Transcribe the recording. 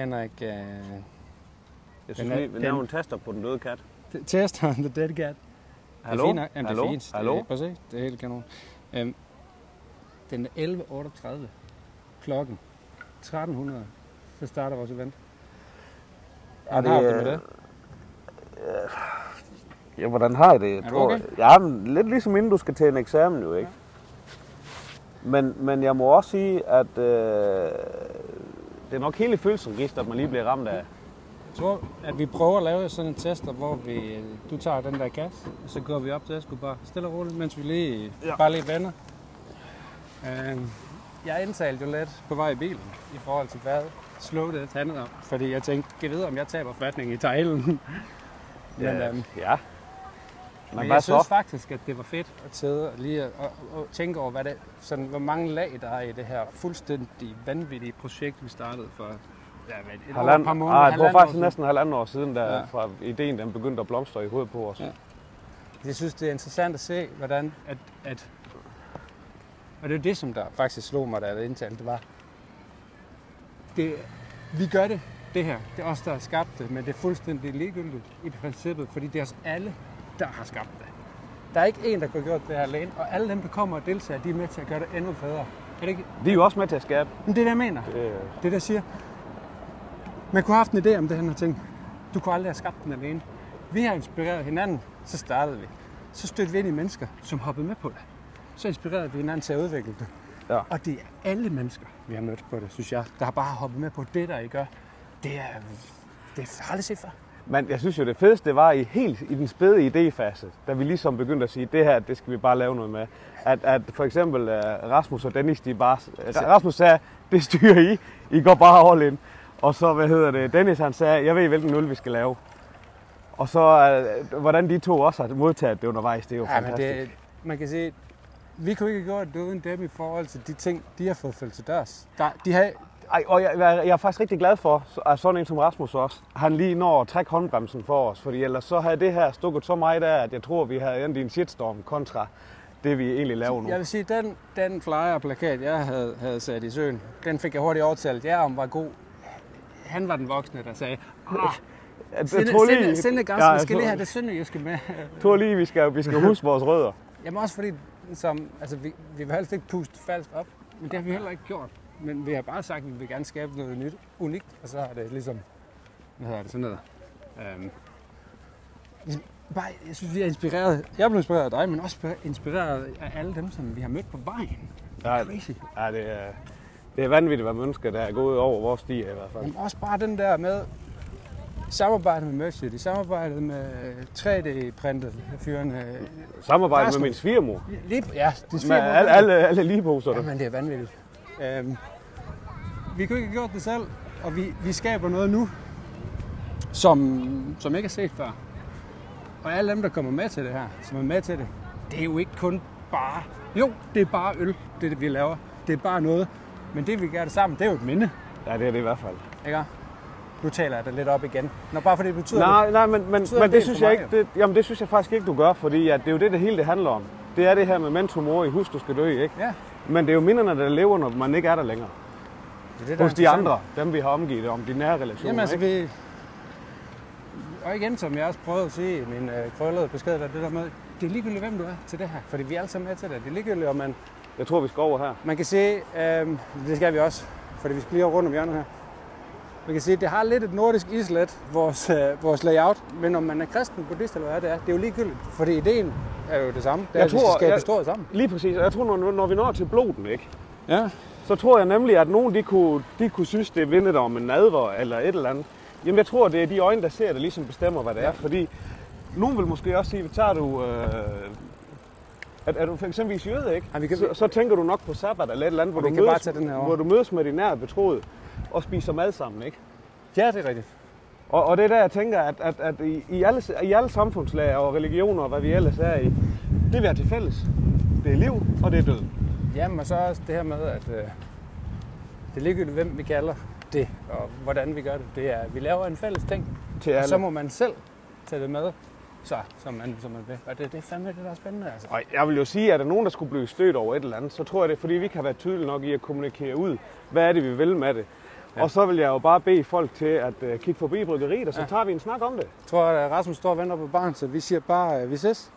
Henrik, øh, Jeg synes er- lige, vi laver en taster på den døde kat. Test on the dead cat. Hallo? Det er fint. Jamen, Hallo? Det er fint. Hallo? Det, er- se. Det er helt kanon. Øhm, den er 11.38. Klokken 1300. Så starter vores event. Er det, har det med øh, det? Ja, hvordan har jeg det? Jeg Er tror, okay? Ja, men lidt ligesom inden du skal til en eksamen jo, ikke? Men, men jeg må også sige, at øh, det er nok hele følelsen, Gist, at man lige bliver ramt af. Jeg tror, at vi prøver at lave sådan en test, hvor vi, du tager den der kasse, og så går vi op til Esko bare stille og roligt, mens vi lige, Ja. bare lige vender. Øhm, jeg indtalte jo lidt på vej i bilen, i forhold til hvad slå det handlede om. Fordi jeg tænkte, kan jeg vide, om jeg taber fatning i tejlen? Men, øhm, ja. Men, Men jeg synes så? faktisk, at det var fedt at sidde og lige og, og, tænke over, hvad det, sådan, hvor mange lag der er i det her fuldstændig vanvittige projekt, vi startede for ja, et, år, et Halvand, par måneder. ah, halvandet år faktisk næsten halvanden år siden, da ja. fra ideen den begyndte at blomstre i hovedet på os. Ja. Jeg synes, det er interessant at se, hvordan at, at og det er det, som der faktisk slog mig, da jeg indtalte, det var, det, vi gør det, det her. Det er os, der har skabt det, men det er fuldstændig ligegyldigt i princippet, fordi det er os alle, der har skabt det. Der er ikke en, der kunne have gjort det her alene, og alle dem, der kommer og deltager, de er med til at gøre det endnu bedre. Er det ikke? Vi er jo også med til at skabe. Men det er det, jeg mener. Det, Det er det, jeg siger. Man kunne have haft en idé om det her ting. Du kunne aldrig have skabt den alene. Vi har inspireret hinanden, så startede vi. Så stødte vi ind i mennesker, som hoppede med på det. Så inspirerede vi hinanden til at udvikle det. Ja. Og det er alle mennesker, vi har mødt på det, synes jeg, der har bare hoppet med på det, der I gør. Det er, det er farligt set før. Men jeg synes jo, det fedeste var i helt i den spæde idéfase, da vi ligesom begyndte at sige, det her, det skal vi bare lave noget med. At, at for eksempel uh, Rasmus og Dennis, de bare, Rasmus sagde, det styrer I, I går bare all in. Og så, hvad hedder det, Dennis han sagde, jeg ved hvilken øl vi skal lave. Og så, uh, hvordan de to også har modtaget det undervejs, det er jo Ja, men fantastisk. det, man kan sige, vi kunne ikke have gjort det uden dem i forhold til de ting, de har fået følt til dørs. Der, de har, Ej, og jeg, jeg, jeg er faktisk rigtig glad for, at sådan en som Rasmus også, han lige når at trække håndbremsen for os. Fordi ellers så havde det her stukket så meget af, at jeg tror, vi havde endt i en shitstorm kontra det, vi egentlig laver nu. Jeg vil sige, den, den flyer og plakat, jeg havde, havde sat i søen, den fik jeg hurtigt overtalt jer om var god. Han var den voksne, der sagde, ah, Jeg Sinde, Sinde, Gas, Ja, vi skal lige have det sønderjyske med. Tror lige, vi skal, vi skal huske vores rødder. Jamen også fordi, som, altså, vi, vi vil helst ikke puste falsk op, men det har vi heller ikke gjort. Men vi har bare sagt, at vi vil gerne skabe noget nyt, unikt, og så er det ligesom, hvad hedder det, sådan noget. Øhm, bare, jeg synes, vi er inspireret. Jeg blevet inspireret af dig, men også inspireret af alle dem, som vi har mødt på vejen. Ja, Crazy. ja det, er, det er vanvittigt, hvad mennesker, der er gået over vores stier i hvert fald. Men også bare den der med samarbejde med Mercy, samarbejdet med 3D-printet fyrene. Samarbejde med min svigermor. Lige, ja, det Med siger alle, alle, alle ligeposer. Jamen, det er vanvittigt. Øhm, vi kunne ikke have gjort det selv, og vi, vi skaber noget nu, som, som ikke er set før. Og alle dem, der kommer med til det her, som er med til det, det er jo ikke kun bare... Jo, det er bare øl, det, er det vi laver. Det er bare noget. Men det, vi gør det sammen, det er jo et minde. Ja, det er det i hvert fald. Ikke? Nu taler jeg det lidt op igen. Når bare fordi det betyder Nej, nej, men, men, men en det del synes jeg ikke, det, jamen det synes jeg faktisk ikke, du gør, fordi at det er jo det, det hele det handler om. Det er det her med mentor mor i hus, du skal dø, ikke? Ja, Men det er jo minderne, der lever, når man ikke er der længere. det er det, der Hos er de andre, dem vi har omgivet, om de nære relationer, Jamen altså, ikke? vi... Og igen, som jeg også prøvede at sige i min øh, krøllede besked, der, det der med, det er ligegyldigt, hvem du er til det her, fordi vi er alle sammen med til det. Det er ligegyldigt, om man, Jeg tror, vi skal over her. man kan sige, øh, det skal vi også, fordi vi skal lige over rundt om hjørnet her. Man kan sige, det har lidt et nordisk islet, vores, øh, vores layout, men om man er kristen, buddhist eller hvad det er, det er jo ligegyldigt, fordi ideen er jo det samme. Det er, Jeg at vi tror, skal skabe historie sammen. Lige præcis, og jeg tror, når, når vi når til bloden, ikke? Ja. så tror jeg nemlig, at nogen de kunne, de kunne synes, det er vindet om en nadver eller et eller andet. Jamen jeg tror, det er de øjne, der ser det, ligesom bestemmer, hvad det er. Fordi nogen vil måske også sige, tager du... Øh, er, er du for eksempel jøde, ikke? Ja, vi kan- så, så, tænker du nok på sabbat eller et eller andet, hvor du, mødes, hvor du mødes med din nære betroede og spiser mad sammen, ikke? ja, det er rigtigt. Og, og det er der, jeg tænker, at, at, at i, i, alle, i alle samfundslag og religioner og hvad vi ellers er i, det vi har til fælles, det er liv og det er død. Jamen, og så også det her med, at øh, det er ligegyldigt, hvem vi kalder det, og hvordan vi gør det. Det er, at vi laver en fælles ting, Til og alle. så må man selv tage det med, så, som, man, som man vil. Og det, det er fandme det, der er spændende, altså. Og jeg vil jo sige, at der er nogen, der skulle blive stødt over et eller andet, så tror jeg det, er, fordi vi ikke har været tydelige nok i at kommunikere ud, hvad er det, vi vil med det. Ja. Og så vil jeg jo bare bede folk til at uh, kigge forbi bryggeriet, og så Ja. tager vi en snak om det. Jeg tror, at Rasmus står og venter på barn, så vi siger bare, at vi ses.